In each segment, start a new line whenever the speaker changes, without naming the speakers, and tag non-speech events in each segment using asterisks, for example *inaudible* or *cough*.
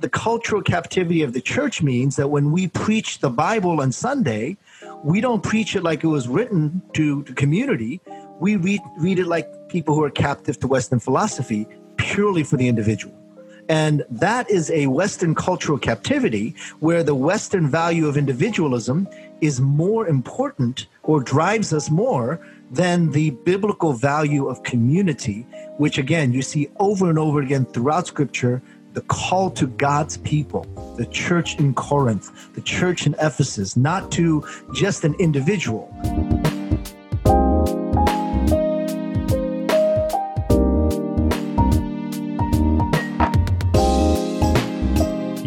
the cultural captivity of the church means that when we preach the Bible on Sunday, we don't preach it like it was written to the community. We read, read it like people who are captive to Western philosophy, purely for the individual. And that is a Western cultural captivity where the Western value of individualism is more important or drives us more than the biblical value of community, which again, you see over and over again throughout scripture the call to God's people, the church in Corinth, the church in Ephesus, not to just an individual.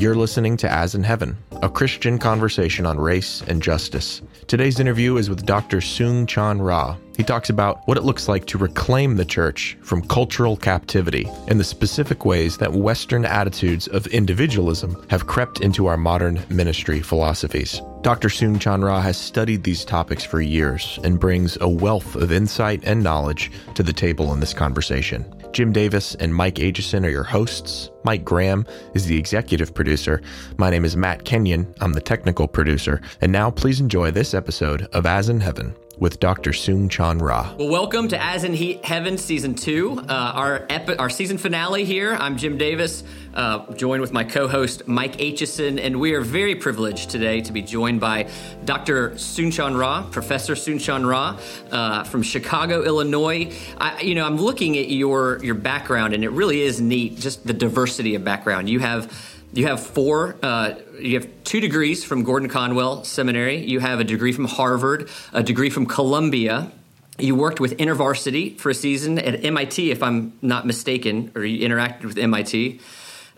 You're listening to As in Heaven, a Christian conversation on race and justice. Today's interview is with Dr. Soong Chan Rah. He talks about what it looks like to reclaim the church from cultural captivity and the specific ways that Western attitudes of individualism have crept into our modern ministry philosophies. Dr. Soong Chan Rah has studied these topics for years and brings a wealth of insight and knowledge to the table in this conversation. Jim Davis and Mike Aitchison are your hosts. Mike Graham is the executive producer. My name is Matt Kenyon. I'm the technical producer. And now please enjoy this episode of As in Heaven with Dr. Soong Chan Rah.
Well, welcome to As in he- Heaven Season 2, uh, our, epi- our season finale here. I'm Jim Davis, uh, joined with my co host Mike Aitchison, and we are very privileged today to be joined by Dr. Soong Chan Rah, Professor Soong Chan Rah uh, from Chicago, Illinois. I, you know, I'm looking at your, your background, and it really is neat, just the diversity of background. You have you have four, uh, you have two degrees from Gordon Conwell Seminary. You have a degree from Harvard, a degree from Columbia. You worked with InterVarsity for a season at MIT, if I'm not mistaken, or you interacted with MIT.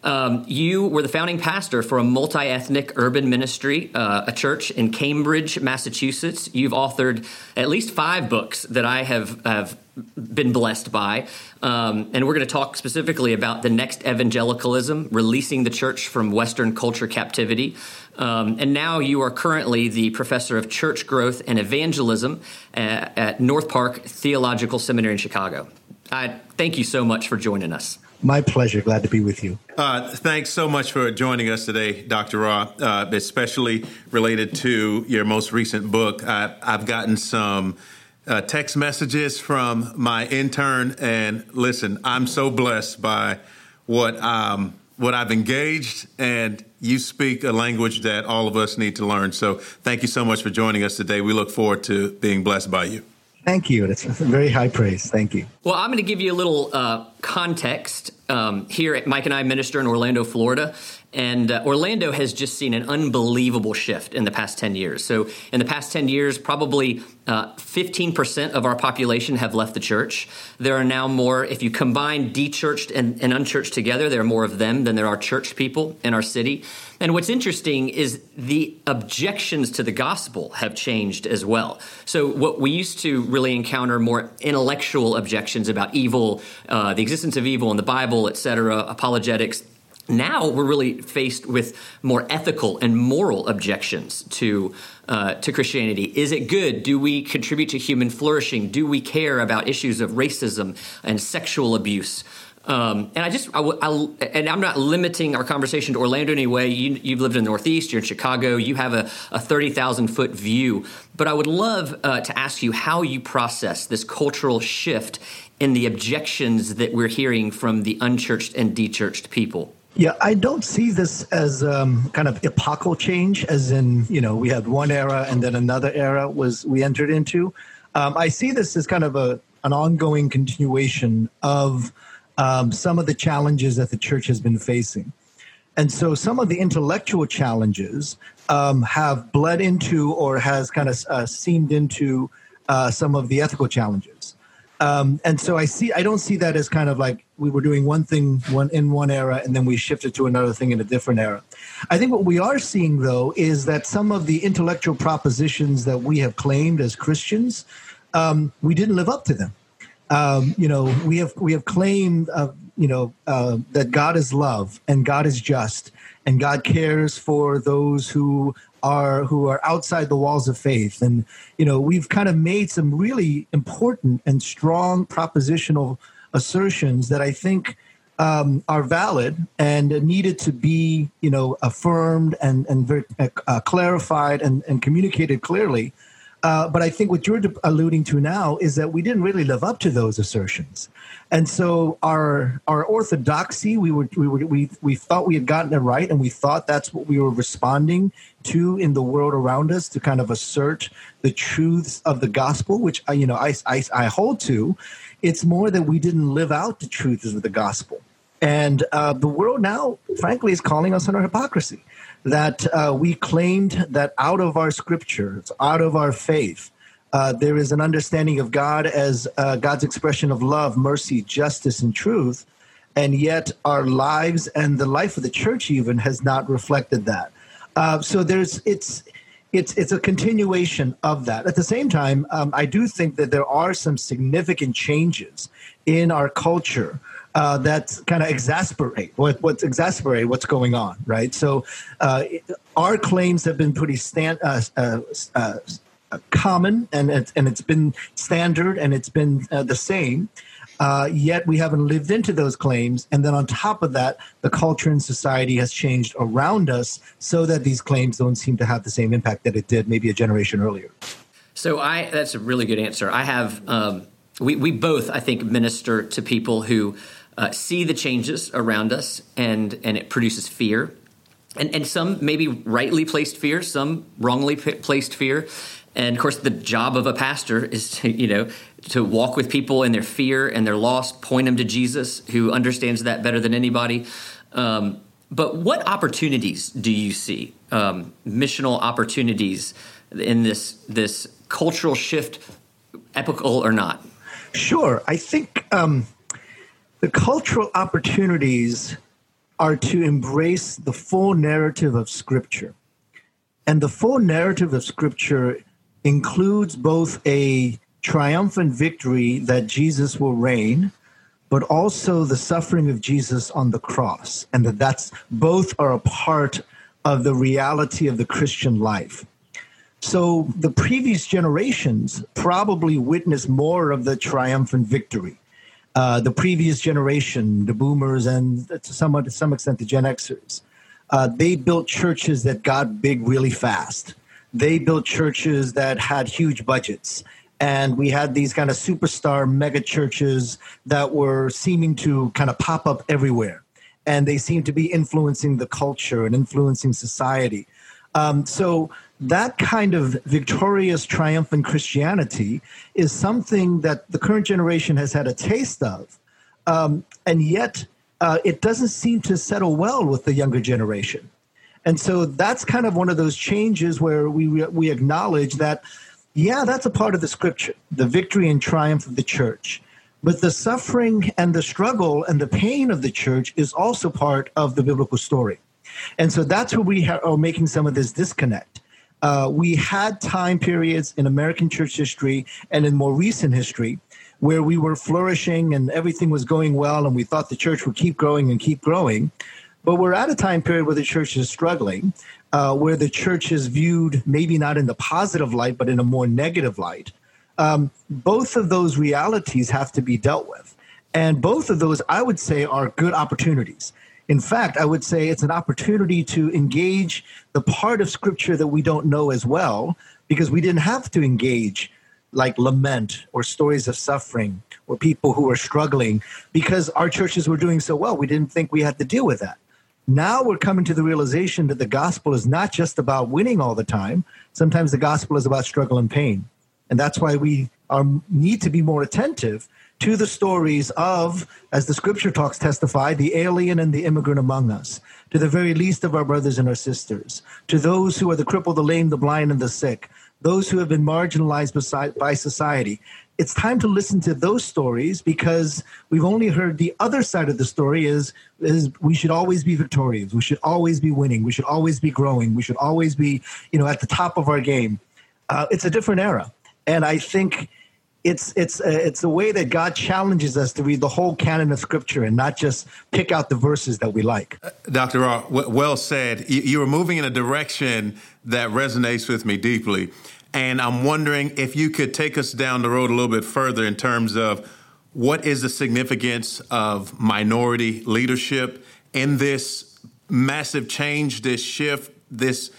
Um, you were the founding pastor for a multi ethnic urban ministry, uh, a church in Cambridge, Massachusetts. You've authored at least five books that I have, have been blessed by. Um, and we're going to talk specifically about the next evangelicalism, releasing the church from Western culture captivity. Um, and now you are currently the professor of church growth and evangelism at, at North Park Theological Seminary in Chicago. I thank you so much for joining us.
My pleasure. Glad to be with you.
Uh, thanks so much for joining us today, Dr. Rah, uh, especially related to your most recent book. I, have gotten some uh, text messages from my intern, and listen, I'm so blessed by what um, what I've engaged, and you speak a language that all of us need to learn. So, thank you so much for joining us today. We look forward to being blessed by you.
Thank you. That's *laughs* very high praise. Thank you.
Well, I'm going to give you a little uh, context. Um, here at Mike and I minister in Orlando, Florida, and uh, Orlando has just seen an unbelievable shift in the past 10 years. So, in the past 10 years, probably uh, 15% of our population have left the church. There are now more, if you combine dechurched and, and unchurched together, there are more of them than there are church people in our city. And what's interesting is the objections to the gospel have changed as well. So, what we used to really encounter more intellectual objections about evil, uh, the existence of evil in the Bible, et cetera, apologetics now we're really faced with more ethical and moral objections to uh, to Christianity. Is it good? Do we contribute to human flourishing? Do we care about issues of racism and sexual abuse? Um, and I just, I, I, and I'm not limiting our conversation to Orlando anyway. You, have lived in the Northeast, you're in Chicago, you have a, a 30,000 foot view. But I would love uh, to ask you how you process this cultural shift in the objections that we're hearing from the unchurched and dechurched people.
Yeah, I don't see this as um, kind of epochal change, as in you know we had one era and then another era was we entered into. Um, I see this as kind of a an ongoing continuation of um, some of the challenges that the church has been facing, and so some of the intellectual challenges um, have bled into or has kind of uh, seemed into uh, some of the ethical challenges. Um, and so I see, I don't see that as kind of like we were doing one thing one in one era and then we shifted to another thing in a different era. I think what we are seeing though is that some of the intellectual propositions that we have claimed as Christians, um, we didn't live up to them. Um, you know, we have we have claimed, uh, you know, uh, that God is love and God is just and God cares for those who are who are outside the walls of faith and you know we've kind of made some really important and strong propositional assertions that i think um, are valid and needed to be, you know, affirmed and and very, uh, clarified and, and communicated clearly. Uh, but I think what you're alluding to now is that we didn't really live up to those assertions, and so our our orthodoxy we were we were we we thought we had gotten it right, and we thought that's what we were responding to in the world around us to kind of assert the truths of the gospel, which I you know I I, I hold to. It's more that we didn't live out the truths of the gospel, and uh, the world now, frankly, is calling us on our hypocrisy that uh, we claimed that out of our scriptures, out of our faith, uh, there is an understanding of God as uh, God's expression of love, mercy, justice, and truth. And yet, our lives and the life of the church even has not reflected that. Uh, so there's it's it's it's a continuation of that. At the same time, um, I do think that there are some significant changes in our culture uh, that kind of exasperate what, what's exasperate what's going on, right? So uh, our claims have been pretty stand, uh, uh, uh common, and it's, and it's been standard, and it's been uh, the same. yet we haven't lived into those claims, and then on top of that, the culture and society has changed around us, so that these claims don't seem to have the same impact that it did maybe a generation earlier.
So I that's a really good answer. I have um, we we both I think minister to people who uh, see the changes around us, and and it produces fear, and and some maybe rightly placed fear, some wrongly p- placed fear, and of course the job of a pastor is to you know to walk with people in their fear and their loss, point them to Jesus, who understands that better than anybody. Um, but what opportunities do you see, um, missional opportunities in this this cultural shift, epical or not?
Sure, I think. Um the cultural opportunities are to embrace the full narrative of Scripture. And the full narrative of Scripture includes both a triumphant victory that Jesus will reign, but also the suffering of Jesus on the cross, and that that's both are a part of the reality of the Christian life. So the previous generations probably witnessed more of the triumphant victory. Uh, the previous generation, the boomers, and to some, to some extent the Gen Xers, uh, they built churches that got big really fast. They built churches that had huge budgets. And we had these kind of superstar mega churches that were seeming to kind of pop up everywhere. And they seemed to be influencing the culture and influencing society. Um, so that kind of victorious, triumphant Christianity is something that the current generation has had a taste of. Um, and yet, uh, it doesn't seem to settle well with the younger generation. And so that's kind of one of those changes where we, we acknowledge that, yeah, that's a part of the scripture, the victory and triumph of the church. But the suffering and the struggle and the pain of the church is also part of the biblical story. And so that's where we ha- are making some of this disconnect uh, we had time periods in American church history and in more recent history where we were flourishing and everything was going well and we thought the church would keep growing and keep growing. But we're at a time period where the church is struggling, uh, where the church is viewed maybe not in the positive light, but in a more negative light. Um, both of those realities have to be dealt with. And both of those, I would say, are good opportunities. In fact, I would say it's an opportunity to engage the part of scripture that we don't know as well, because we didn't have to engage like lament or stories of suffering or people who are struggling because our churches were doing so well. We didn't think we had to deal with that. Now we're coming to the realization that the gospel is not just about winning all the time. Sometimes the gospel is about struggle and pain. And that's why we are, need to be more attentive to the stories of, as the scripture talks testify, the alien and the immigrant among us, to the very least of our brothers and our sisters, to those who are the crippled, the lame, the blind, and the sick, those who have been marginalized by society. It's time to listen to those stories because we've only heard the other side of the story is, is we should always be victorious. We should always be winning. We should always be growing. We should always be, you know, at the top of our game. Uh, it's a different era. And I think it's it's uh, it's the way that God challenges us to read the whole canon of Scripture and not just pick out the verses that we like. Uh,
Dr. Rah, well said. You, you were moving in a direction that resonates with me deeply, and I'm wondering if you could take us down the road a little bit further in terms of what is the significance of minority leadership in this massive change, this shift, this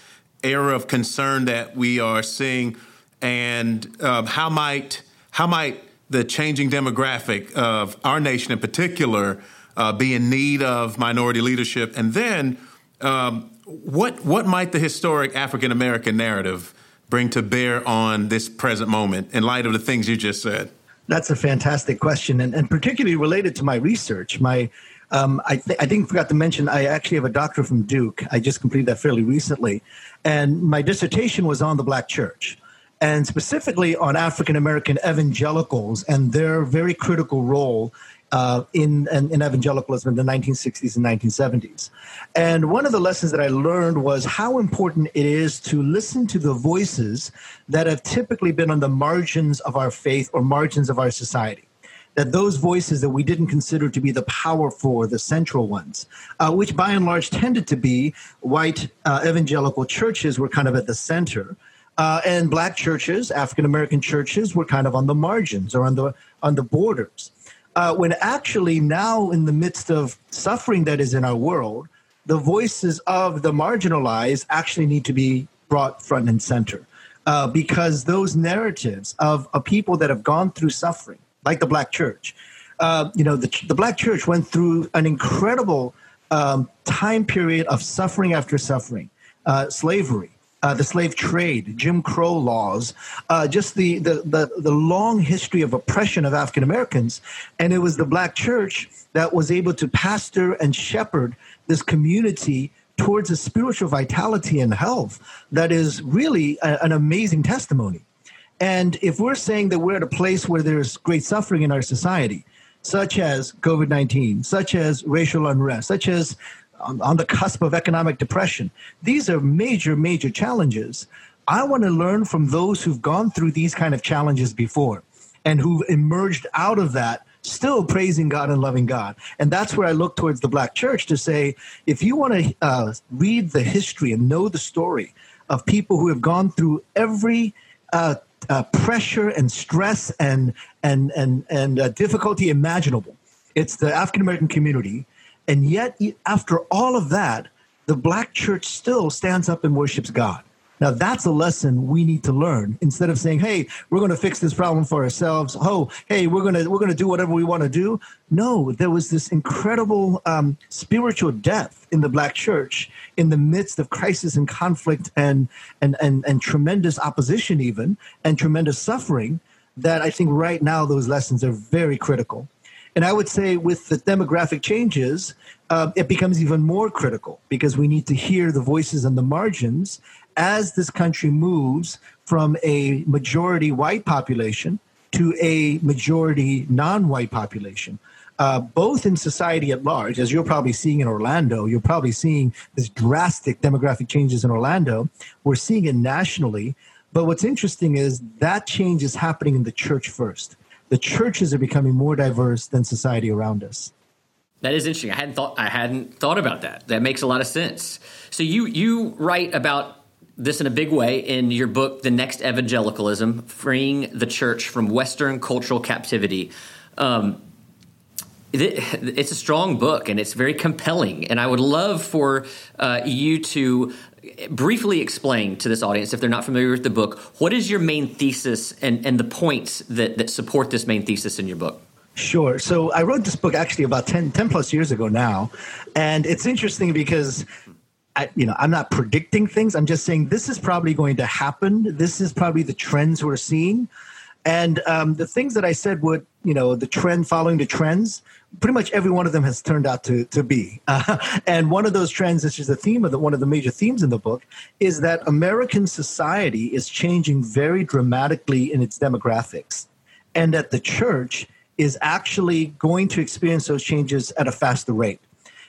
era of concern that we are seeing, and um, how might how might the changing demographic of our nation in particular uh, be in need of minority leadership, and then um, what what might the historic African American narrative bring to bear on this present moment in light of the things you just said?
That's a fantastic question, and, and particularly related to my research. My, um, I, th- I think forgot to mention I actually have a doctorate from Duke. I just completed that fairly recently, and my dissertation was on the Black Church, and specifically on African American evangelicals and their very critical role uh, in, in, in evangelicalism in the 1960s and 1970s. And one of the lessons that I learned was how important it is to listen to the voices that have typically been on the margins of our faith or margins of our society that those voices that we didn't consider to be the powerful or the central ones, uh, which by and large tended to be white uh, evangelical churches, were kind of at the center. Uh, and black churches, African American churches, were kind of on the margins or on the on the borders uh, when actually now in the midst of suffering that is in our world, the voices of the marginalized actually need to be brought front and center. Uh, because those narratives of, a people that have gone through suffering, like the Black Church, uh, you know, the, the Black Church went through an incredible um, time period of suffering after suffering, uh, slavery, uh, the slave trade, Jim Crow laws, uh, just the, the, the, the, long history of oppression of African Americans. And it was the black church that was able to pastor and shepherd this community towards a spiritual vitality and health that is really a, an amazing testimony. And if we're saying that we're at a place where there's great suffering in our society, such as COVID 19, such as racial unrest, such as on, on the cusp of economic depression. These are major, major challenges. I want to learn from those who've gone through these kind of challenges before and who've emerged out of that still praising God and loving God. And that's where I look towards the Black church to say if you want to uh, read the history and know the story of people who have gone through every uh, uh, pressure and stress and, and, and, and uh, difficulty imaginable, it's the African American community and yet, after all of that, the black church still stands up and worships God. Now that's a lesson we need to learn. Instead of saying, "Hey, we're going to fix this problem for ourselves," "Oh, hey, we're going to we're going to do whatever we want to do." No, there was this incredible um, spiritual depth in the Black Church in the midst of crisis and conflict and and and and tremendous opposition, even and tremendous suffering. That I think right now those lessons are very critical. And I would say with the demographic changes, uh, it becomes even more critical because we need to hear the voices on the margins as this country moves from a majority white population to a majority non white population. Uh, both in society at large, as you're probably seeing in Orlando, you're probably seeing this drastic demographic changes in Orlando. We're seeing it nationally. But what's interesting is that change is happening in the church first the churches are becoming more diverse than society around us.
That is interesting. I hadn't thought I hadn't thought about that. That makes a lot of sense. So you you write about this in a big way in your book, The Next Evangelicalism: Freeing the Church from Western Cultural Captivity. Um, it's a strong book and it's very compelling. And I would love for uh, you to briefly explain to this audience, if they're not familiar with the book, what is your main thesis and, and the points that, that support this main thesis in your book?
Sure. So I wrote this book actually about 10, 10 plus years ago now. And it's interesting because I, you know, I'm not predicting things. I'm just saying this is probably going to happen. This is probably the trends we're seeing. And um, the things that I said would, you know, the trend following the trends, pretty much every one of them has turned out to, to be. *laughs* Uh, and one of those trends, which is the theme of the, one of the major themes in the book, is that American society is changing very dramatically in its demographics. And that the church is actually going to experience those changes at a faster rate.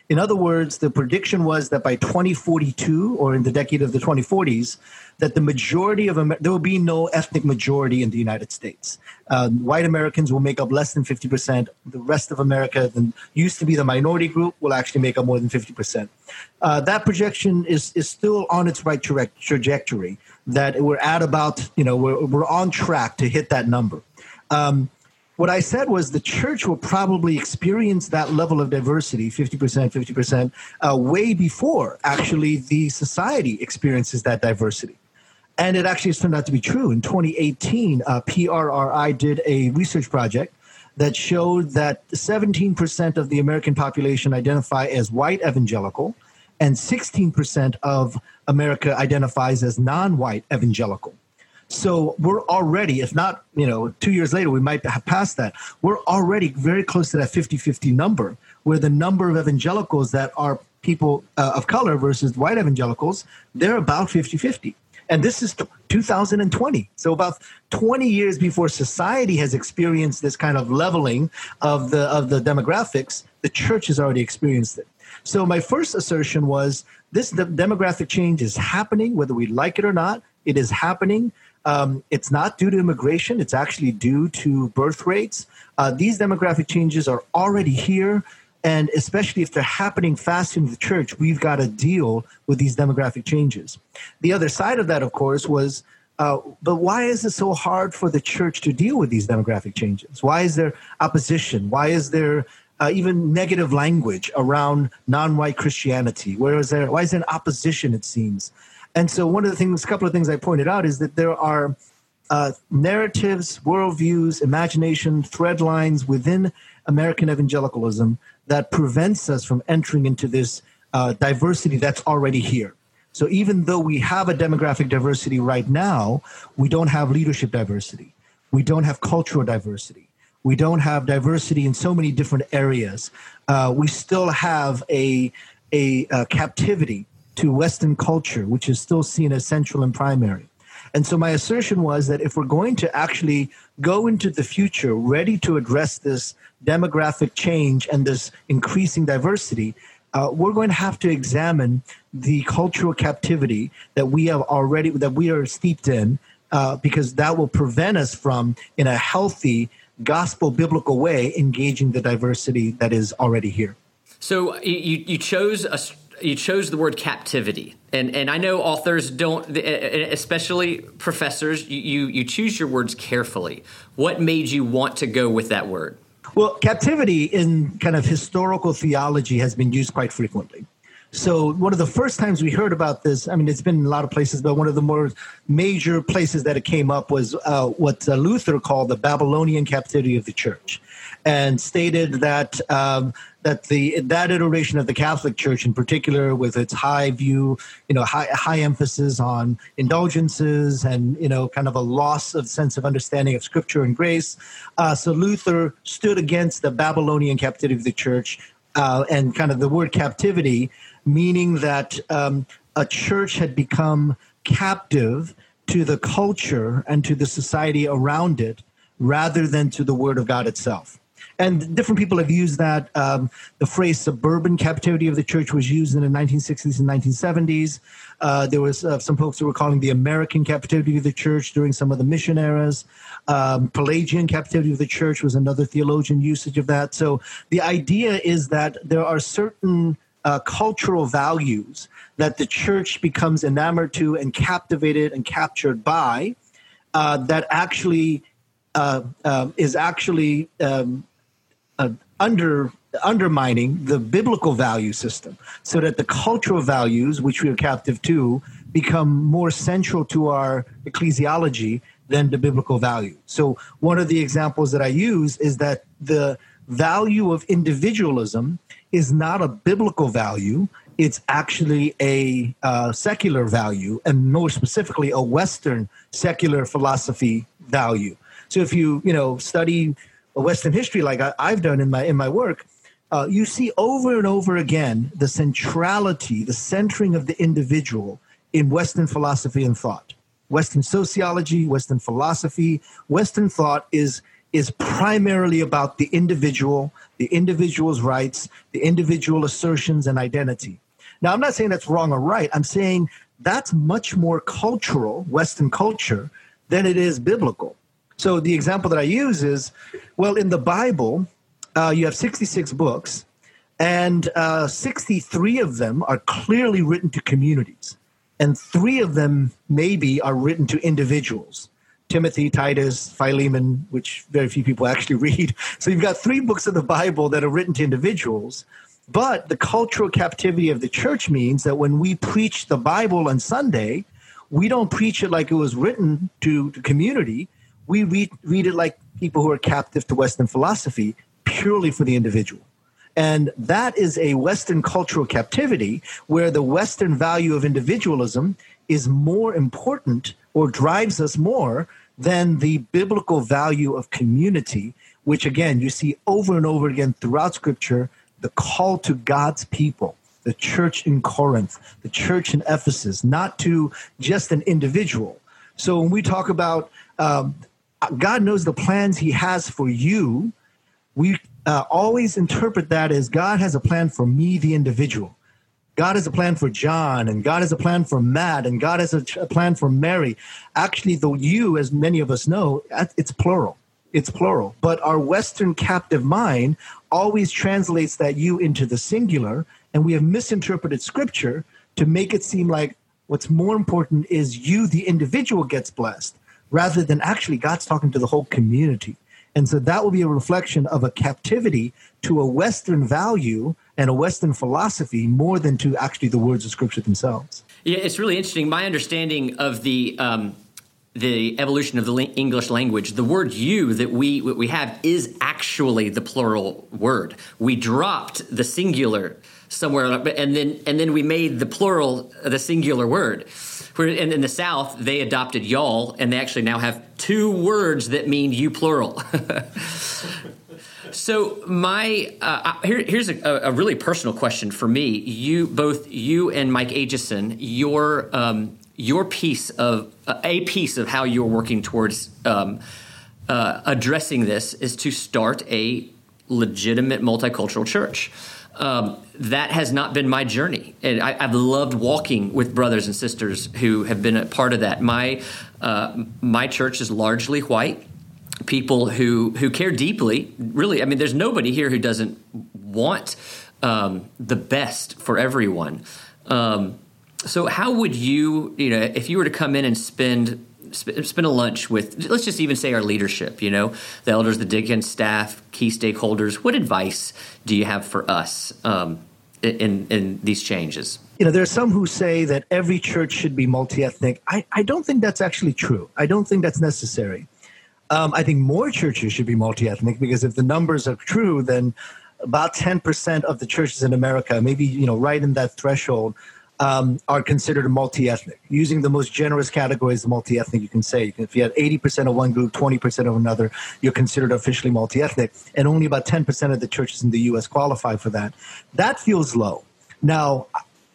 In other words, the prediction was that by 2042 or in the decade of the 2040s, that the majority of Amer- there will be no ethnic majority in the United States. Um, white Americans will make up less than 50%. The rest of America, that used to be the minority group, will actually make up more than 50%. Uh, that projection is, is still on its right tra- trajectory, that we're at about, you know, we're, we're on track to hit that number. Um, what I said was the church will probably experience that level of diversity, 50%, 50%, uh, way before actually the society experiences that diversity. And it actually has turned out to be true. In 2018, uh, PRRI did a research project that showed that 17% of the American population identify as white evangelical, and 16% of America identifies as non white evangelical. So we're already, if not, you know, two years later, we might have passed that. We're already very close to that 50 50 number, where the number of evangelicals that are people uh, of color versus white evangelicals, they're about 50 50. And this is 2020. So about 20 years before society has experienced this kind of leveling of the of the demographics, the church has already experienced it. So my first assertion was this demographic change is happening, whether we like it or not. It is happening. Um, it's not due to immigration, it's actually due to birth rates. Uh, these demographic changes are already here. And especially if they're happening fast in the church, we've got to deal with these demographic changes. The other side of that, of course, was uh, but why is it so hard for the church to deal with these demographic changes? Why is there opposition? Why is there uh, even negative language around non-white Christianity? Where is there? Why is there an opposition? It seems, and so, one of the things, a couple of things I pointed out is that there are uh, narratives, worldviews, imagination, thread lines within American evangelicalism that prevents us from entering into this uh, diversity that's already here. So, even though we have a demographic diversity right now, we don't have leadership diversity. We don't have cultural diversity. We don't have diversity in so many different areas. Uh, we still have a, a, a captivity to Western culture, which is still seen as central and primary. And so my assertion was that if we're going to actually go into the future ready to address this demographic change and this increasing diversity, uh, we're going to have to examine the cultural captivity that we have already that we are steeped in, uh, because that will prevent us from, in a healthy, gospel biblical way, engaging the diversity that is already here.
So you you chose a you chose the word captivity. And and I know authors don't especially professors you you choose your words carefully. What made you want to go with that word?
Well captivity in kind of historical theology has been used quite frequently. So one of the first times we heard about this, I mean, it's been in a lot of places, but one of the more major places that it came up was uh, what uh, Luther called the Babylonian captivity of the church, and stated that um, that the that iteration of the Catholic Church, in particular, with its high view, you know, high high emphasis on indulgences and you know, kind of a loss of sense of understanding of Scripture and grace. Uh, so Luther stood against the Babylonian captivity of the Church, uh, and kind of the word captivity, meaning that um, a church had become captive to the culture and to the society around it, rather than to the Word of God itself and different people have used that. Um, the phrase "suburban captivity of the church" was used in the 1960s and 1970s. Uh, there was uh, some folks who were calling the American captivity of the church during some of the mission eras. Um, Pelagian captivity of the church was another theologian usage of that. So the idea is that there are certain uh, cultural values that the church becomes enamored to and captivated and captured by uh, that actually uh, uh, is actually um, under undermining the biblical value system so that the cultural values which we are captive to become more central to our ecclesiology than the biblical value. So one of the examples that i use is that the value of individualism is not a biblical value. It's actually a uh, secular value and more specifically a western secular philosophy value. So if you you know study Western history, like I, have done in my in my work, uh, you see over and over again the centrality, the centering of the individual in Western philosophy and thought. Western sociology, Western philosophy, Western thought is is primarily about the individual, the individual's rights, the individual assertions and identity. Now, I'm not saying that's wrong or right. I'm saying that's much more cultural, Western culture, than it is biblical. So the example that I use is, well, in the Bible, uh, you have 66 books, and uh, 63 of them are clearly written to communities, and three of them maybe are written to individuals. Timothy, Titus, Philemon, which very few people *laughs* actually read. So you've got three books of the Bible that are written to individuals. But the cultural captivity of the church means that when we preach the Bible on Sunday, we don't preach it like it was written to the community. We read, read it like people who are captive to Western philosophy, purely for the individual. And that is a Western cultural captivity where the Western value of individualism is more important or drives us more than the biblical value of community, which again, you see over and over again throughout Scripture the call to God's people, the church in Corinth, the church in Ephesus, not to just an individual. So when we talk about um, God knows the plans He has for you, we uh, always interpret that as God has a plan for me, the individual. God has a plan for John, and God has a plan for Matt, and God has a, a plan for Mary. Actually, the you, as many of us know, it's plural it's plural. But our Western captive mind always translates that you into the singular, and we have misinterpreted scripture to make it seem like what's more important is you, the individual, gets blessed, rather than actually God's talking to the whole community. And so that will be a reflection of a captivity to a Western value and a Western philosophy more than to actually the words of Scripture themselves.
Yeah, it's really interesting. My understanding of the um, the evolution of the English language, the word "you" that we we have is actually the plural word. We dropped the singular somewhere, and then and then we made the plural the singular word. And in the South, they adopted y'all, and they actually now have two words that mean you plural. *laughs* so my uh, here, here's a, a, really personal question for me. You both you and Mike Aitchison, your um, your piece of uh, a piece of how you're working towards um, uh, addressing this is to start a legitimate multicultural church. Um, that has not been my journey, and I, have loved walking with brothers and sisters who have been a part of that. My uh, my church is largely white. People who who care deeply, really. I mean, there's nobody here who doesn't want um, the best for everyone. Um, so, how would you, you know, if you were to come in and spend spend a lunch with, let's just even say our leadership, you know, the elders, the deacons, staff, key stakeholders, what advice do you have for us um, in in these changes?
You know, there are some who say that every church should be multi ethnic. I, I don't think that's actually true. I don't think that's necessary. Um, I think more churches should be multi ethnic because if the numbers are true, then about 10% of the churches in America, maybe, you know, right in that threshold, um, are considered multi-ethnic. Using the most generous categories of multi-ethnic, you can say if you have 80% of one group, 20% of another, you're considered officially multi-ethnic, and only about 10% of the churches in the U.S. qualify for that. That feels low. Now,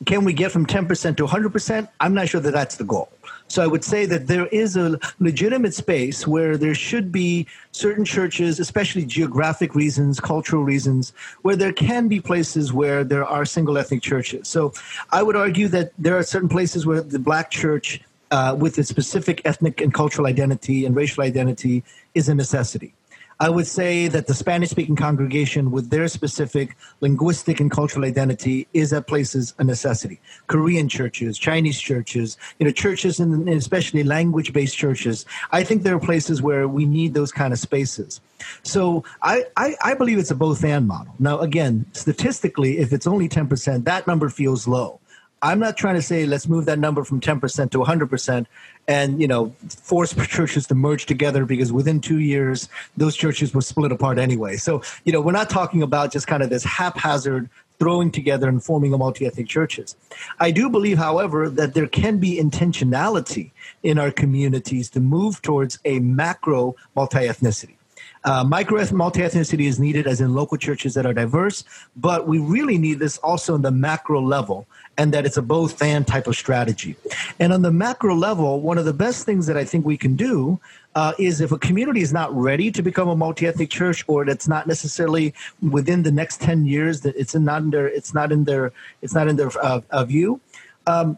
can we get from 10% to 100%? I'm not sure that that's the goal. So I would say that there is a legitimate space where there should be certain churches, especially geographic reasons, cultural reasons, where there can be places where there are single ethnic churches. So I would argue that there are certain places where the black church, uh, with its specific ethnic and cultural identity and racial identity, is a necessity. I would say that the Spanish speaking congregation, with their specific linguistic and cultural identity, is at places a necessity. Korean churches, Chinese churches, you know, churches and especially language based churches. I think there are places where we need those kind of spaces. So I, I, I believe it's a both and model. Now, again, statistically, if it's only 10%, that number feels low. I'm not trying to say let's move that number from 10% to 100% and you know force *laughs* churches to merge together because within 2 years those churches were split apart anyway. So, you know, we're not talking about just kind of this haphazard throwing together and forming a multi-ethnic churches. I do believe however that there can be intentionality in our communities to move towards a macro multi-ethnicity. Uh, micro multi-ethnicity is needed as in local churches that are diverse, but we really need this also in the macro level and that it's a both and type of strategy. And on the macro level, one of the best things that I think we can do uh, is if a community is not ready to become a multi-ethnic church or it's not necessarily within the next 10 years that it's not in their it's not in their it's not in their uh, uh, view um,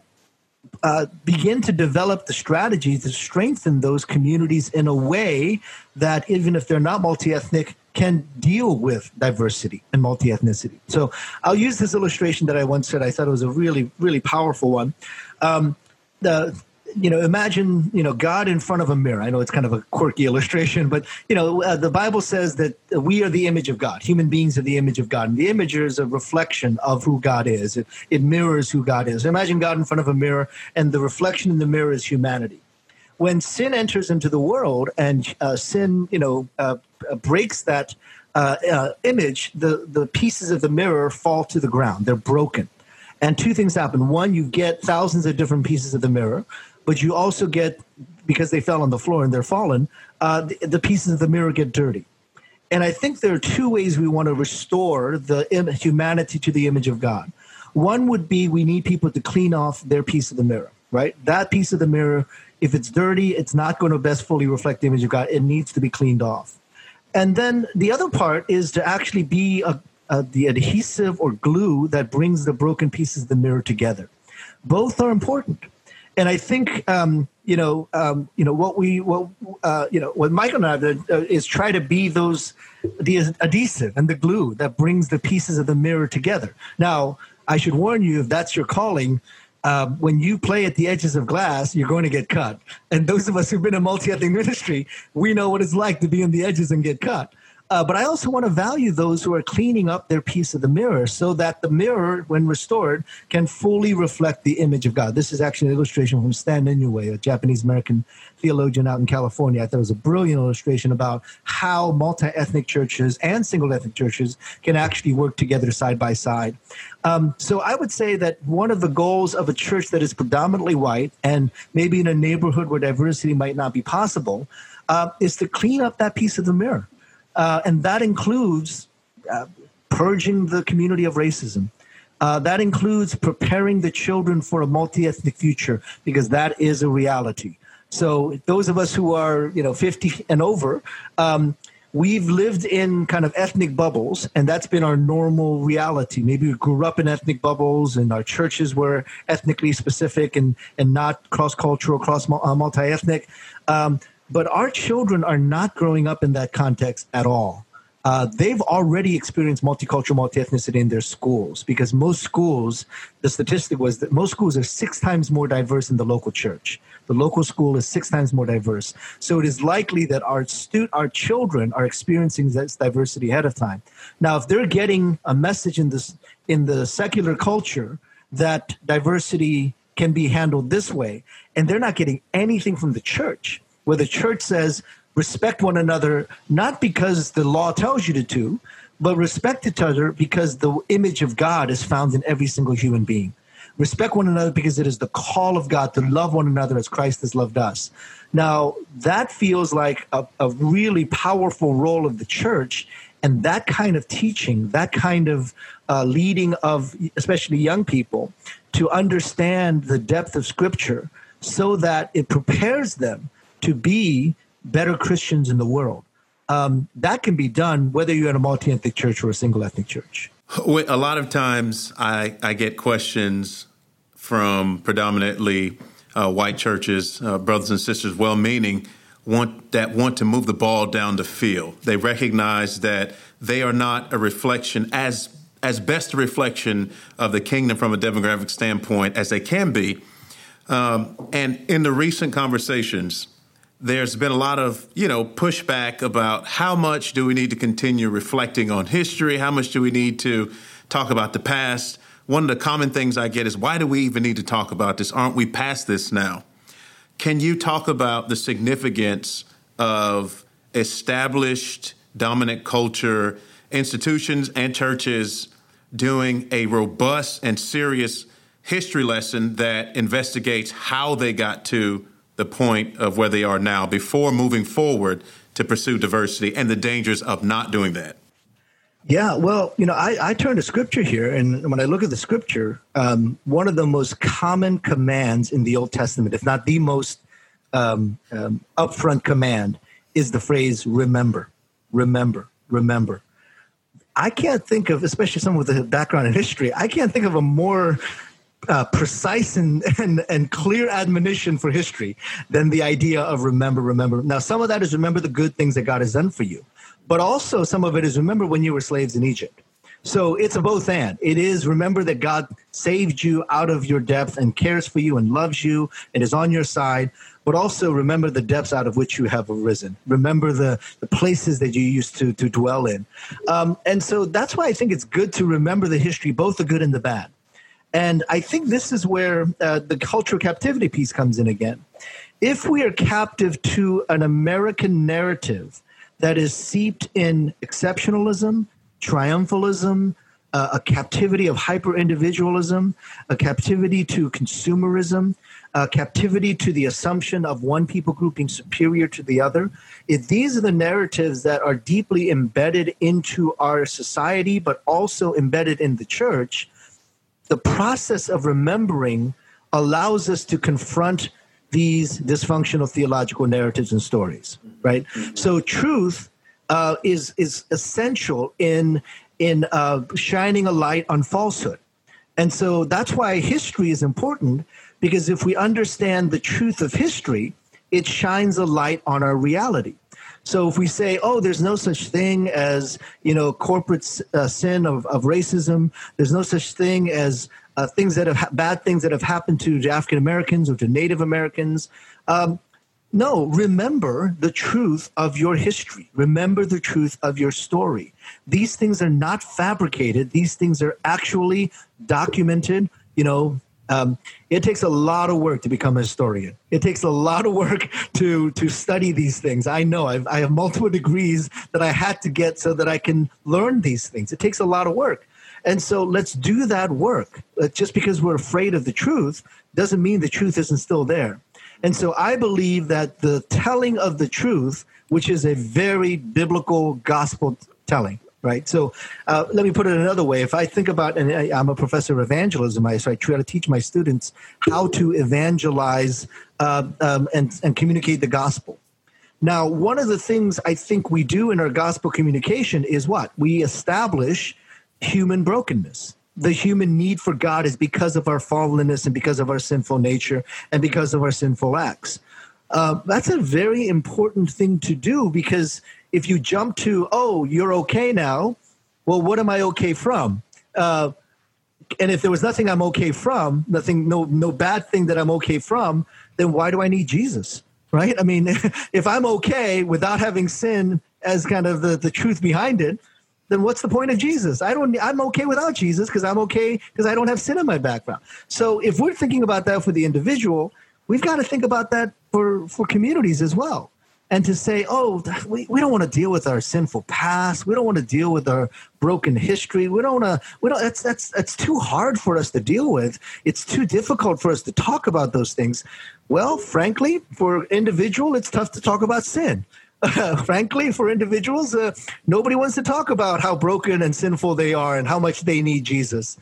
uh, begin to develop the strategies to strengthen those communities in a way that even if they're not multi-ethnic can deal with diversity and multi-ethnicity. So I'll use this illustration that I once said. I thought it was a really, really powerful one. Um, the you know, imagine, you know, God in front of a mirror. I know it's kind of a quirky illustration, but, you know, uh, the Bible says that we are the image of God. Human beings are the image of God. And the image is a reflection of who God is, it, it mirrors who God is. Imagine God in front of a mirror, and the reflection in the mirror is humanity. When sin enters into the world and uh, sin, you know, uh, breaks that uh, uh, image, the, the pieces of the mirror fall to the ground. They're broken. And two things happen. One, you get thousands of different pieces of the mirror but you also get because they fell on the floor and they're fallen, uh, the, the, pieces of the mirror get dirty. And I think there are two ways we want to restore the Im- humanity to the image of God. One would be we need people to clean off their piece of the mirror, right? That piece of the mirror, if it's dirty, it's not going to best fully reflect the image of God. It needs to be cleaned off. And then the other part is to actually be a, a, the adhesive or glue that brings the broken pieces of the mirror together. Both are important and I think um, you know, um, you know what we, what uh, you know, what Michael and I have uh, is try to be those the adhesive and the glue that brings the pieces of the mirror together. Now, I should warn you if that's your calling. Uh, when you play at the edges of glass, you're going to get cut. And those of us who've been in multi-ethnic ministry, we know what it's like to be on the edges and get cut. Uh, but I also want to value those who are cleaning up their piece of the mirror so that the mirror, when restored, can fully reflect the image of God. This is actually an illustration from Stan Inouye, a Japanese American theologian out in California. I thought it was a brilliant illustration about how multi ethnic churches and single ethnic churches can actually work together side by side. Um, so I would say that one of the goals of a church that is predominantly white and maybe in a neighborhood where diversity might not be possible uh, is to clean up that piece of the mirror uh, and that includes uh, purging the community of racism. Uh, that includes preparing the children for a multi-ethnic future because that is a reality. So those of us who are, you know, 50 and over, um, we've lived in kind of ethnic bubbles, and that's been our normal reality. Maybe we grew up in ethnic bubbles, and our churches were ethnically specific and and not cross uh, multi-ethnic. Um, but our children are not growing up in that context at all. Uh, they've already experienced multicultural, multi-ethnicity in their schools because most schools, the statistic was that most schools are six times more diverse than the local church. The local school is six times more diverse. So it is likely that our stu- our children are experiencing this diversity ahead of time. Now, if they're getting a message in this in the secular culture that diversity can be handled this way, and they're not getting anything from the church, where the church says respect one another, not because the law tells you to, to but respect each other because the image of God is found in every single human being. Respect one another because it is the call of God to love one another as Christ has loved us. Now, that feels like a, a really powerful role of the church. And that kind of teaching, that kind of uh, leading of especially young people to understand the depth of Scripture so that it prepares them to be better Christians in the world. Um, that can be done whether you're in a multi ethnic church or a single ethnic church. *laughs*
A lot of times I, I get questions from predominantly uh, white churches, uh, brothers and sisters, well meaning, want that want to move the ball down the field. They recognize that they are not a reflection as as best a reflection of the kingdom from a demographic standpoint as they can be. Um, and in the recent conversations, there's been a lot of you know pushback about how much do we need to continue reflecting on history? How much do we need to talk about the past? One of the common things i get is why do we even need to talk about this? Aren't we past this now? Can you talk about the significance of established dominant culture institutions and churches doing a robust and serious history lesson that investigates how they got to the point of where they are now before moving forward to pursue diversity and the dangers of not doing that?
Yeah, well, you know, I, I turn to scripture here, and when I look at the scripture, um, one of the most common commands in the Old Testament, if not the most um, um, upfront command, is the phrase remember, remember, remember. I can't think of, especially someone with a background in history, I can't think of a more uh, precise and, and, and clear admonition for history than the idea of remember, remember. Now, some of that is remember the good things that God has done for you, but also some of it is remember when you were slaves in Egypt. So it's a both and. It is remember that God saved you out of your depth and cares for you and loves you and is on your side, but also remember the depths out of which you have arisen. Remember the, the places that you used to, to dwell in. Um, and so that's why I think it's good to remember the history, both the good and the bad. And I think this is where uh, the cultural captivity piece comes in again. If we are captive to an American narrative that is seeped in exceptionalism, triumphalism, uh, a captivity of hyper individualism, a captivity to consumerism, a captivity to the assumption of one people group being superior to the other. If these are the narratives that are deeply embedded into our society, but also embedded in the church, the process of remembering allows us to confront these dysfunctional theological narratives and stories, right? So truth uh, is is essential in in uh, shining a light on falsehood. And so that's why history is important because if we understand the truth of history, it shines a light on our reality. So if we say, oh, there's no such thing as, you know, corporate uh, sin of, of racism, there's no such thing as uh, things that have, bad things that have happened to African Americans or to Native Americans, um, no, remember the truth of your history. Remember the truth of your story. These things are not fabricated. These things are actually documented. You know, um, it takes a lot of work to become a historian. It takes a lot of work to to study these things. I know I've, I have multiple degrees that I had to get so that I can learn these things. It takes a lot of work. And so let's do that work. Just because we're afraid of the truth doesn't mean the truth isn't still there. And so I believe that the telling of the truth, which is a very biblical gospel telling, right? So uh, let me put it another way. If I think about, and I, am a professor of evangelism, I, so I try to teach my students how to evangelize uh, um, and, and communicate the gospel. Now, one of the things I think we do in our gospel communication is what? We establish human brokenness the human need for God is because of our fallenness and because of our sinful nature and because of our sinful acts. Uh, that's a very important thing to do because if you jump to, oh, you're okay now, well, what am I okay from? Uh, and if there was nothing I'm okay from, nothing, no, no bad thing that I'm okay from, then why do I need Jesus? Right? I mean, *laughs* if I'm okay without having sin as kind of the, the truth behind it, then what's the point of Jesus? I don't. I'm okay without Jesus because I'm okay because I don't have sin in my background. So if we're thinking about that for the individual, we've got to think about that for for communities as well. And to say, oh, we, we don't want to deal with our sinful past. We don't want to deal with our broken history. We don't want to. We don't. That's that's that's too hard for us to deal with. It's too difficult for us to talk about those things. Well, frankly, for individual, it's tough to talk about sin *laughs* frankly, for individuals, uh, nobody wants to talk about how broken and sinful they are and how much they need Jesus.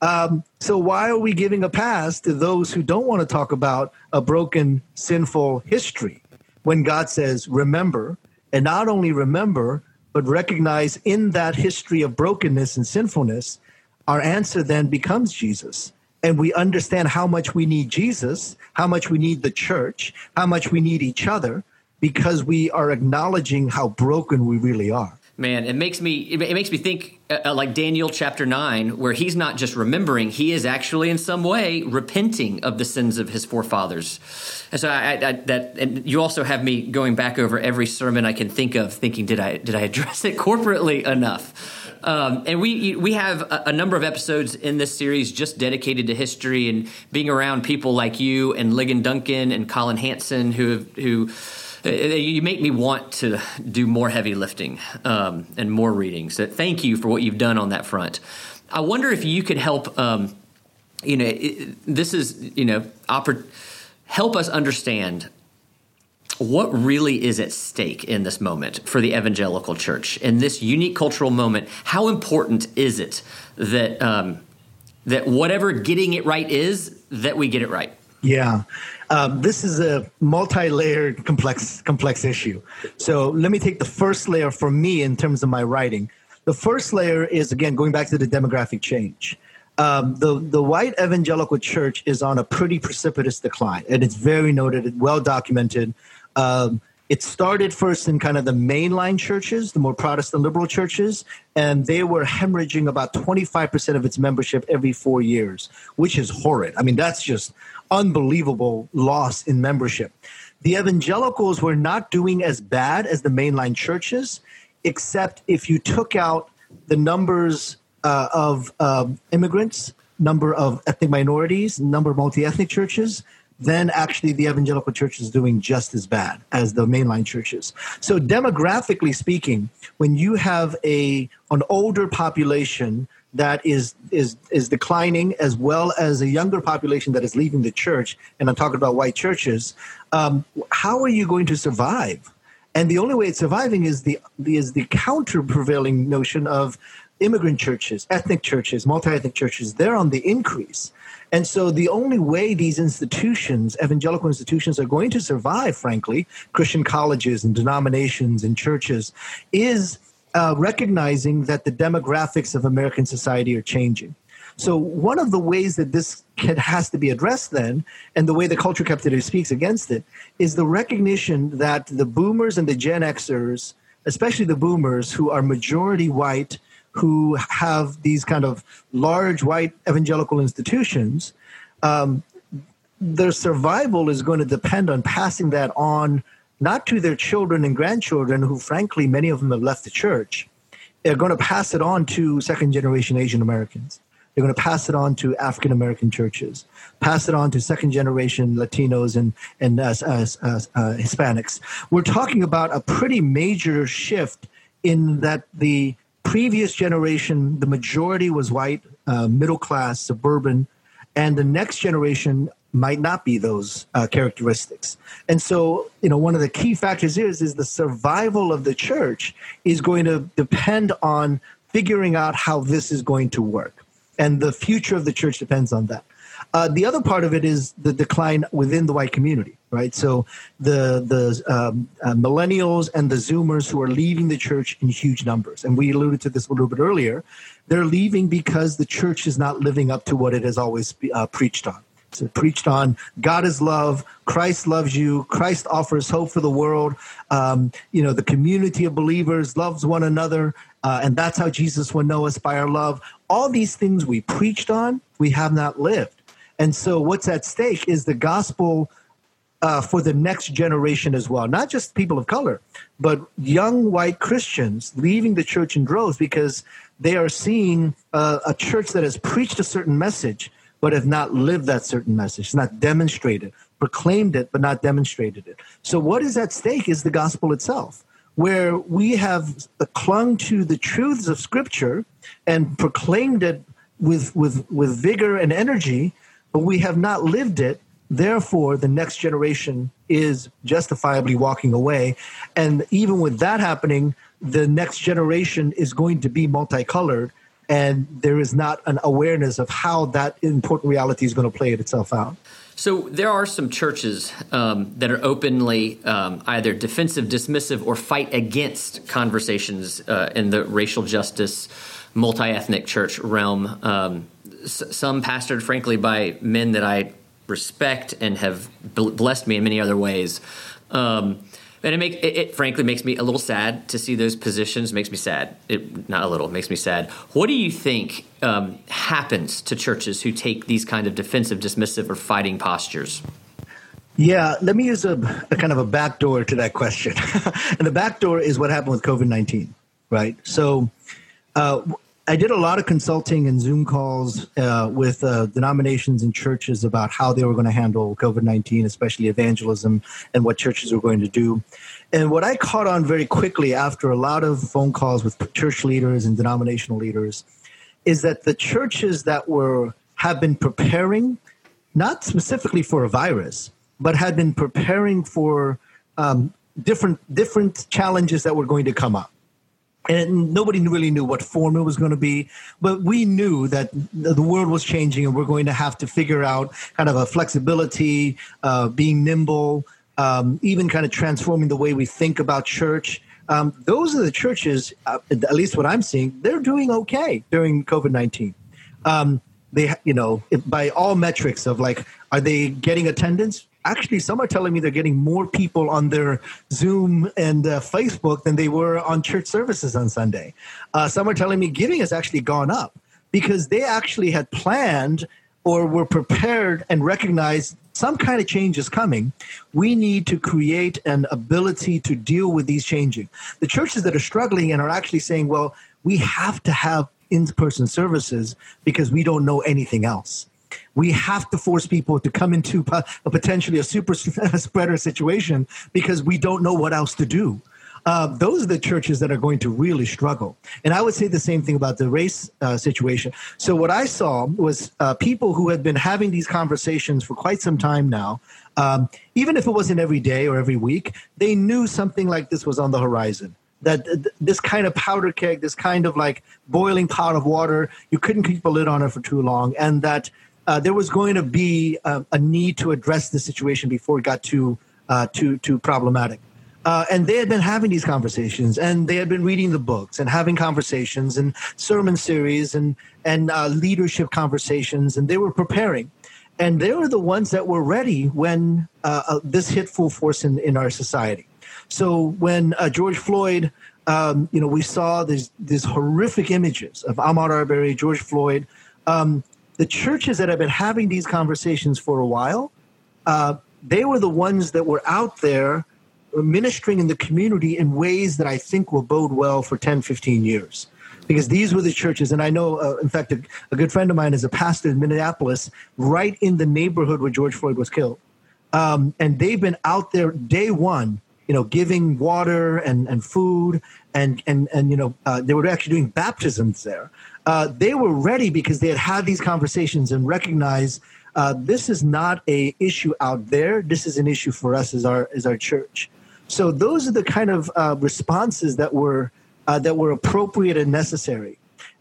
Um, so, why are we giving a pass to those who don't want to talk about a broken, sinful history when God says, remember, and not only remember, but recognize in that history of brokenness and sinfulness, our answer then becomes Jesus. And we understand how much we need Jesus, how much we need the church, how much we need each other because we are acknowledging how broken we really are.
Man, it makes me it makes me think uh, uh, like Daniel chapter 9 where he's not just remembering, he is actually in some way repenting of the sins of his forefathers. And so I, I, that and you also have me going back over every sermon I can think of thinking did I did I address it corporately enough? Um, and we we have a, number of episodes in this series just dedicated to history and being around people like you and Ligon Duncan and Collin Hansen who who uh, you make me want to do more heavy lifting um, and more reading. So thank you for what you've done on that front. I wonder if you could help. Um, you know, it, this is you know, help us understand what really is at stake in this moment for the evangelical church in this unique cultural moment. How important is it that um, that whatever getting it right is, that we get it right?
Yeah, um, this is a multi-layered, complex, complex issue. So let me take the first layer for me in terms of my writing. The first layer is again going back to the demographic change. Um, the the white evangelical church is on a pretty precipitous decline, and it's very noted, well documented. Um, it started first in kind of the mainline churches, the more Protestant liberal churches, and they were hemorrhaging about 25% of its membership every four years, which is horrid. I mean, that's just unbelievable loss in membership. The evangelicals were not doing as bad as the mainline churches, except if you took out the numbers uh, of um, immigrants, number of ethnic minorities, number of multi ethnic churches, then actually the evangelical church is doing just as bad as the mainline churches. So demographically speaking, when you have a an older population that is is is declining as well as a younger population that is leaving the church and i'm talking about white churches um, how are you going to survive and the only way it's surviving is the is the counter prevailing notion of immigrant churches ethnic churches multi-ethnic churches they're on the increase and so the only way these institutions, evangelical institutions, are going to survive, frankly, Christian colleges and denominations and churches, is uh, recognizing that the demographics of American society are changing. So one of the ways that this can, has to be addressed then, and the way the culture captivity speaks against it, is the recognition that the boomers and the Gen Xers, especially the boomers who are majority white, who have these kind of large white evangelical institutions, um, their survival is going to depend on passing that on not to their children and grandchildren, who frankly many of them have left the church. They're going to pass it on to second generation Asian Americans. They're going to pass it on to African American churches, pass it on to second generation Latinos and, and uh, uh, uh, Hispanics. We're talking about a pretty major shift in that the previous generation, the majority was white, uh, middle class, suburban, and the next generation might not be those uh, characteristics. And so, you know, one of the key factors is is the survival of the church is going to depend on figuring out how this is going to work, and the future of the church depends on that. Uh, the other part of it is the decline within the white community, right? So the the um, uh, millennials and the Zoomers who are leaving the church in huge numbers, and we alluded to this a little bit earlier. They're leaving because the church is not living up to what it has always uh, preached on. So preached on God is love, Christ loves you, Christ offers hope for the world. Um, you know, the community of believers loves one another, uh, and that's how Jesus will know us by our love. All these things we preached on, we have not lived. And so, what's at stake is the gospel uh, for the next generation as well, not just people of color, but young white Christians leaving the church in droves because they are seeing uh, a church that has preached a certain message but have not lived that certain message, not demonstrated, proclaimed it, but not demonstrated it. So, what is at stake is the gospel itself, where we have clung to the truths of Scripture and proclaimed it with, with, with vigor and energy, but we have not lived it. Therefore, the next generation is justifiably walking away. And even with that happening, the next generation is going to be multicolored. And there is not an awareness of how that important reality is going to play itself out.
So there are some churches um, that are openly um, either defensive, dismissive, or fight against conversations uh, in the racial justice, multi ethnic church realm. Um, some pastored, frankly, by men that I respect and have blessed me in many other ways. Um, and it make it, it, frankly makes me a little sad to see those positions. Makes me sad. It not a little. It makes me sad. What do you think um, happens to churches who take these kind of defensive, dismissive, or fighting postures?
Yeah, let me use a, a kind of a backdoor to that question. *laughs* and the backdoor is what happened with COVID nineteen, right? So. Uh, I did a lot of consulting and Zoom calls uh, with uh, denominations and churches about how they were going to handle COVID 19, especially evangelism and what churches were going to do. And what I caught on very quickly after a lot of phone calls with church leaders and denominational leaders is that the churches that were have been preparing, not specifically for a virus, but had been preparing for um, different different challenges that were going to come up and nobody really knew what form it was going to be but we knew that the world was changing and we're going to have to figure out kind of a flexibility uh, being nimble um, even kind of transforming the way we think about church um, those are the churches uh, at least what i'm seeing they're doing okay during covid-19 um, they, you know, by all metrics of like, are they getting attendance? Actually, some are telling me they're getting more people on their Zoom and uh, Facebook than they were on church services on Sunday. Uh, some are telling me giving has actually gone up because they actually had planned or were prepared and recognized some kind of change is coming. We need to create an ability to deal with these changing. The churches that are struggling and are actually saying, well, we have to have in person services because we don't know anything else. We have to force people to come into a potentially a super *laughs* spreader situation because we don't know what else to do. Uh, those are the churches that are going to really struggle. And I would say the same thing about the race uh, situation. So, what I saw was uh, people who had been having these conversations for quite some time now, um, even if it wasn't every day or every week, they knew something like this was on the horizon. That this kind of powder keg, this kind of like boiling pot of water, you couldn't keep a lid on it for too long, and that uh, there was going to be a, a, need to address the situation before it got too uh, too too problematic. Uh, and they had been having these conversations and they had been reading the books and having conversations and sermon series and, and uh, leadership conversations and they were preparing and they were the ones that were ready when uh, this hit full force in, in our society so when george floyd um, you know we saw these, these horrific images of ahmaud arbery george floyd um, the churches that have been having these conversations for a while uh, they were the ones that were out there ministering in the community in ways that I think will bode well for 10, 15 years. Because these were the churches, and I know, uh, in fact, a, a, good friend of mine is a pastor in Minneapolis, right in the neighborhood where George Floyd was killed. Um, and they've been out there day one, you know, giving water and, and food, and, and, and you know, uh, they were actually doing baptisms there. Uh, they were ready because they had had these conversations and recognized uh, this is not a issue out there. This is an issue for us as our as our church. So those are the kind of uh, responses that were uh, that were appropriate and necessary.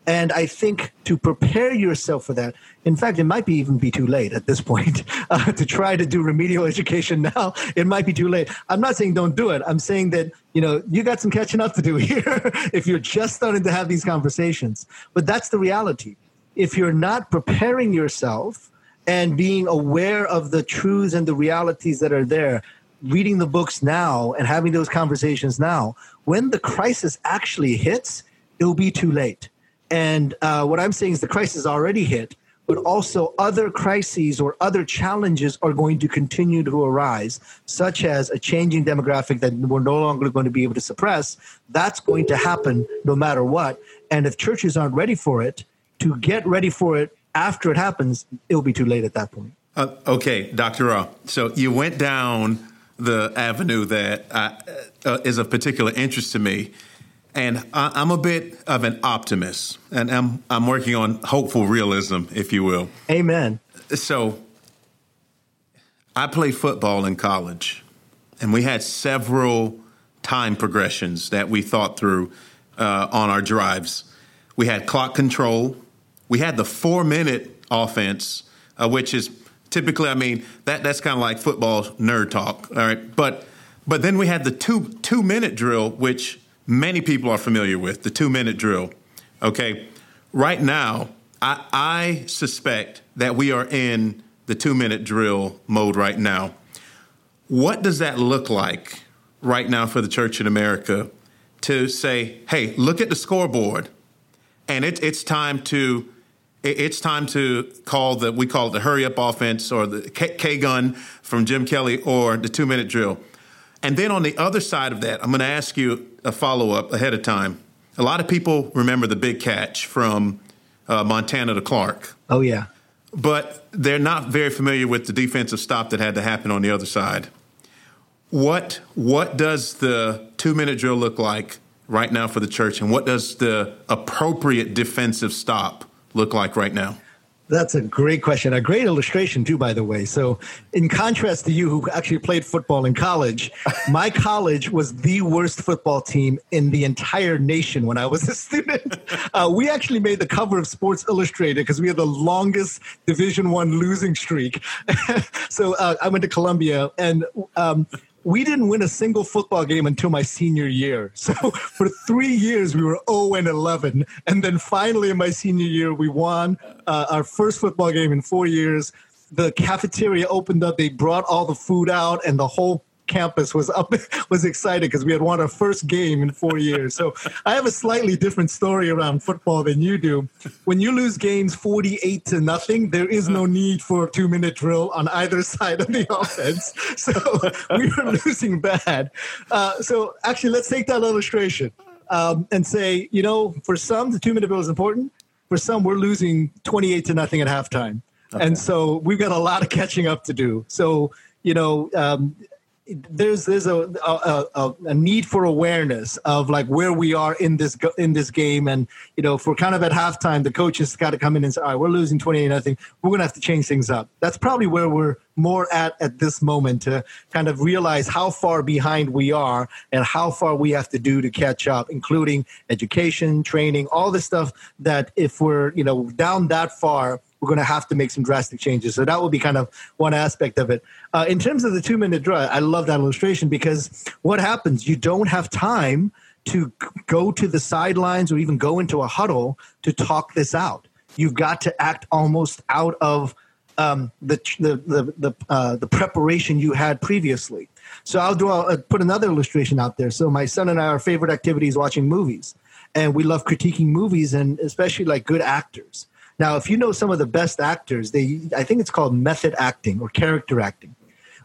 And I think to prepare yourself for that, in fact, it might be even be too late at this point *laughs* uh, to try to do remedial education *laughs* now. It might be too late. I'm not saying don't do it. I'm saying that, you know, you got some catching up to do *laughs* here if you're just starting to have these conversations. But that's the reality. If you're not preparing yourself and being aware of the truths and the realities that are there, reading the books now and having those conversations now, when the crisis actually hits, it'll be too late. And uh, what I'm saying is the crisis already hit, but also other crises or other challenges are going to continue to arise, such as a changing demographic that we're no longer going to be able to suppress. That's going to happen no matter what. And if churches aren't ready for it, to get ready for it after it happens, it'll be too late at that point.
Uh, okay, Dr. Rah. So you went down the avenue that I, uh, is of particular interest to me. And I, am a bit of an optimist, and I'm I'm working on hopeful realism, if you will.
Amen.
So, I played football in college, and we had several time progressions that we thought through uh, on our drives. We had clock control. We had the four minute offense, uh, which is typically, I mean, that that's kind of like football nerd talk, all right? But but then we had the two two minute drill, which many people are familiar with, the two minute drill. Okay, right now, I, I suspect that we are in the two minute drill mode right now. What does that look like right now for the church in America to say, hey, look at the scoreboard, and it, it's time to it's time to call the we call it the hurry up offense or the K gun from Jim Kelly or the two minute drill. And then on the other side of that, I'm going to ask you a follow up ahead of time. A lot of people remember the big catch from uh, Montana to Clark.
Oh yeah,
but they're not very familiar with the defensive stop that had to happen on the other side. What what does the two minute drill look like right now for the church, and what does the appropriate defensive stop look like right now?
That's a great question. A great illustration, too, by the way. So, in contrast to you, who actually played football in college, *laughs* my college was the worst football team in the entire nation when I was a student. *laughs* Uh, we actually made the cover of Sports Illustrated because we had the longest Division One losing streak. *laughs* so, uh, I went to Columbia, and um, we didn't win a single football game until my senior year. *laughs* So for three years, we were 0 and 11. And then finally, in my senior year, we won uh, our first football game in four years. The cafeteria opened up, they brought all the food out, and the whole campus was up *laughs* was excited because we had won our first game in four years. So I have a slightly different story around football than you do. When you lose games forty eight to nothing, there is no need for a two minute drill on either *laughs* side of the offense. So *laughs* we were losing bad. Uh, so actually, let's take that illustration um, and say, you know, for some the two minute drill is important. For some, we're losing twenty eight to nothing at halftime. Okay. And so we've got a lot of catching up to do. So, you know, um, there's there's a, a, a, a, need for awareness of like where we are in this in this game. And you know if we're kind of at halftime the coaches got to come in and say all right we're losing 28 nothing. We're gonna have to change things up. That's probably where we're more at at this moment to kind of realize how far behind we are and how far we have to do to catch up including education training all the stuff that if we're you know down that far we're going to have to make some drastic changes. So that will be kind of one aspect of it. Uh, in terms of the two minute drill, I love that illustration because what happens? You don't have time to go to the sidelines or even go into a huddle to talk this out. You've got to act almost out of um, the the the the, uh, the, preparation you had previously. So I'll do I'll put another illustration out there. So my son and I, our favorite activity is watching movies, and we love critiquing movies and especially like good actors. Now, if you know some of the best actors, they I think it's called method acting or character acting,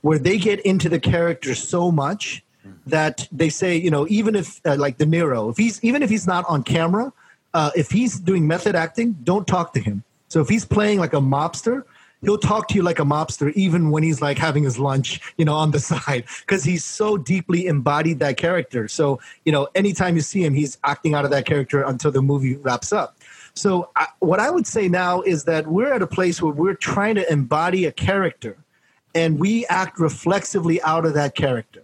where they get into the character so much that they say, you know, even if uh, like De Niro, if he's even if he's not on camera, uh, if he's doing method acting, don't talk to him. So if he's playing like a mobster, he'll talk to you like a mobster even when he's like having his lunch you know on the *laughs* side because he's so deeply embodied that character. So you know anytime you see him he's acting out of that character until the movie wraps up so, I, what I would say now is that we're at a place where we're trying to embody a character and we act reflexively out of that character.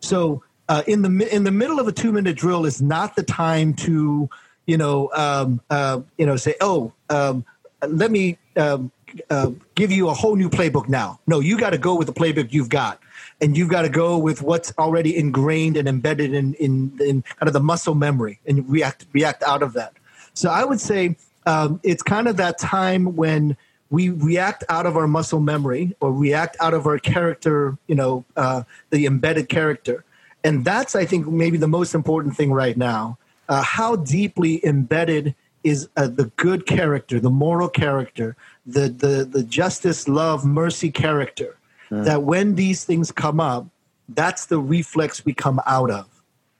So, uh, in the in the middle of a two minute drill is not the time to, you know, um, uh, you know, say, oh, um, let me um, uh, give you a whole new playbook now. No, you got to go with the playbook you've got, and you've got to go with what's already ingrained and embedded in, in in kind of the muscle memory, and react react out of that. So I would say um, it's kind of that time when we react out of our muscle memory or react out of our character, you know, uh, the embedded character. And that's, I think, maybe the most important thing right now. Uh, how deeply embedded is uh, the good character, the moral character, the, the, the justice, love, mercy character, mm. that when these things come up, that's the reflex we come out of.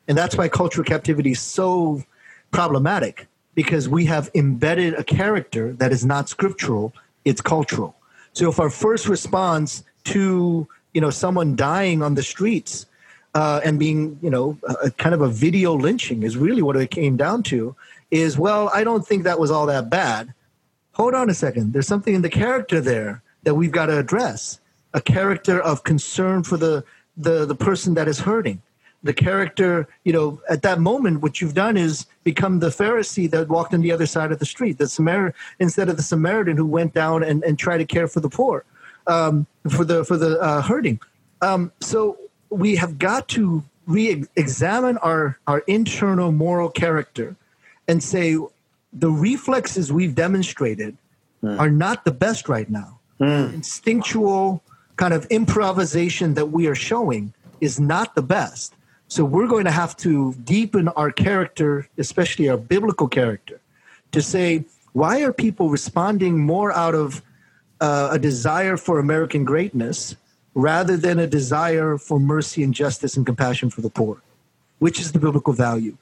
And that's why cultural captivity is so problematic because we have embedded a character that is not scriptural, it's cultural. So if our first response to you know someone dying on the streets uh, and being you know a, kind of a video lynching is really what it came down to is well I don't think that was all that bad. Hold on a second. There's something in the character there that we've got to address. A character of concern for the the, the person that is hurting the character, you know, at that moment, what you've done is become the Pharisee that walked on the other side of the street, the Samaritan, instead of the Samaritan who went down and, and tried to care for the poor, um, for the for the uh, hurting. Um, so we have got to re-examine our our internal moral character and say the reflexes we've demonstrated mm. are not the best right now. Mm. Instinctual kind of improvisation that we are showing is not the best so we're going to have to deepen our character, especially our biblical character, to say, why are people responding more out of uh, a desire for American greatness rather than a desire for mercy and justice and compassion for the poor? Which is the biblical value?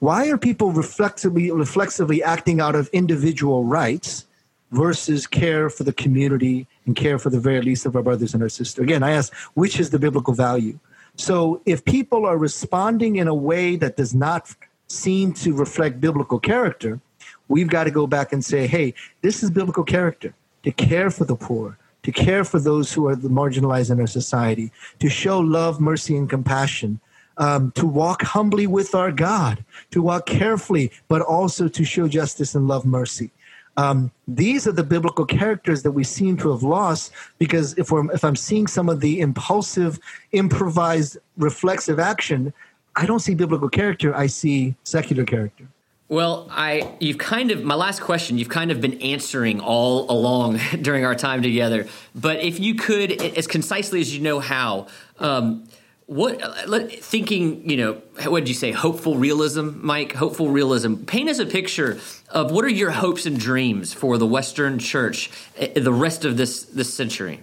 Why are people reflexively, reflexively acting out of individual rights versus care for the community and care for the very least of our brothers and our sisters? Again, I ask, which is the biblical value? So if people are responding in a way that does not seem to reflect biblical character, we've got to go back and say, hey, this is biblical character to care for the poor, to care for those who are marginalized in our society, to show love, mercy, and compassion. Um, to walk humbly with our God, to walk carefully, but also to show justice and love mercy. Um, these are the biblical characters that we seem to have lost because if we're if I'm seeing some of the impulsive, improvised, reflexive action, I don't see biblical character. I see secular character.
Well, I you've kind of my last question. You've kind of been answering all along *laughs* during our time together. But if you could, as concisely as you know how, um, what thinking? You know, what did you say? Hopeful realism, Mike. Hopeful realism. Paint us a picture of what are your hopes and dreams for the Western Church, eh, the rest of this this century.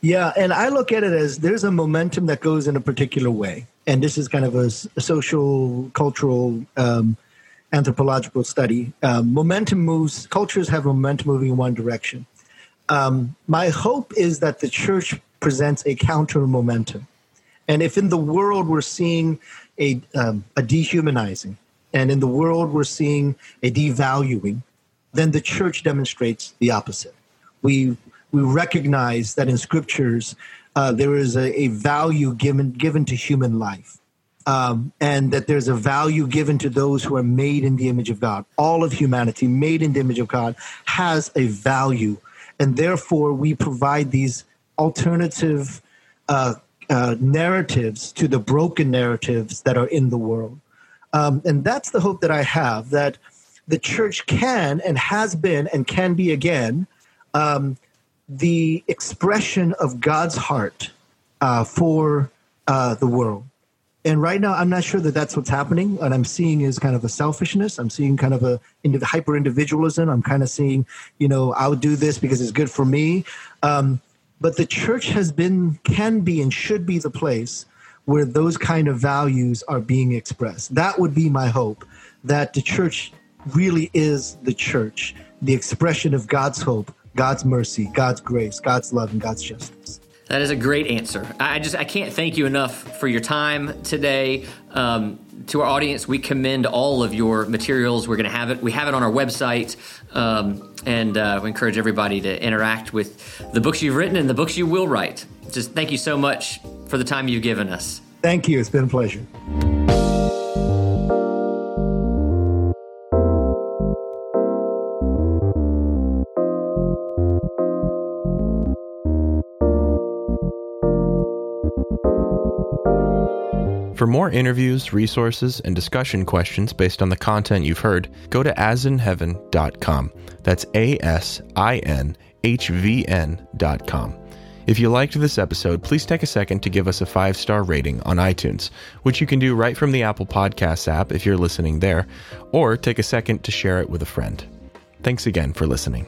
Yeah, and I look at it as there's a momentum that goes in a particular way, and this is kind of a, social, cultural. Um, anthropological study. Um, momentum moves, cultures have momentum moving in one direction. Um, my hope is that the church presents a counter momentum. And if in the world we're seeing a, um, a dehumanizing, and in the world we're seeing a devaluing, then the church demonstrates the opposite. We, we recognize that in scriptures uh, there is a, a, value given, given to human life. Um, and that there's a value given to those who are made in the image of God. All of humanity, made in the image of God, has a value. And therefore, we provide these alternative uh, uh, narratives to the broken narratives that are in the world. Um, and that's the hope that I have that the church can and has been and can be again um, the expression of God's heart uh, for uh, the world. And right now, I'm not sure that that's what's happening. What I'm seeing is kind of a selfishness. I'm seeing kind of a hyper individualism. I'm kind of seeing, you know, I'll do this because it's good for me. Um, but the church has been, can be, and should be the place where those kind of values are being expressed. That would be my hope that the church really is the church, the expression of God's hope, God's mercy, God's grace, God's love, and God's justice.
That is a great answer. I just I can't thank you enough for your time today. Um, to our audience, we commend all of your materials. We're going to have it. We have it on our website, um, and uh, we encourage everybody to interact with the books you've written and the books you will write. Just thank you so much for the time you've given us.
Thank you. It's been a pleasure.
More interviews, resources, and discussion questions based on the content you've heard, go to asinheaven.com. That's A S I N H V N.com. If you liked this episode, please take a second to give us a five star rating on iTunes, which you can do right from the Apple Podcasts app if you're listening there, or take a second to share it with a friend. Thanks again for listening.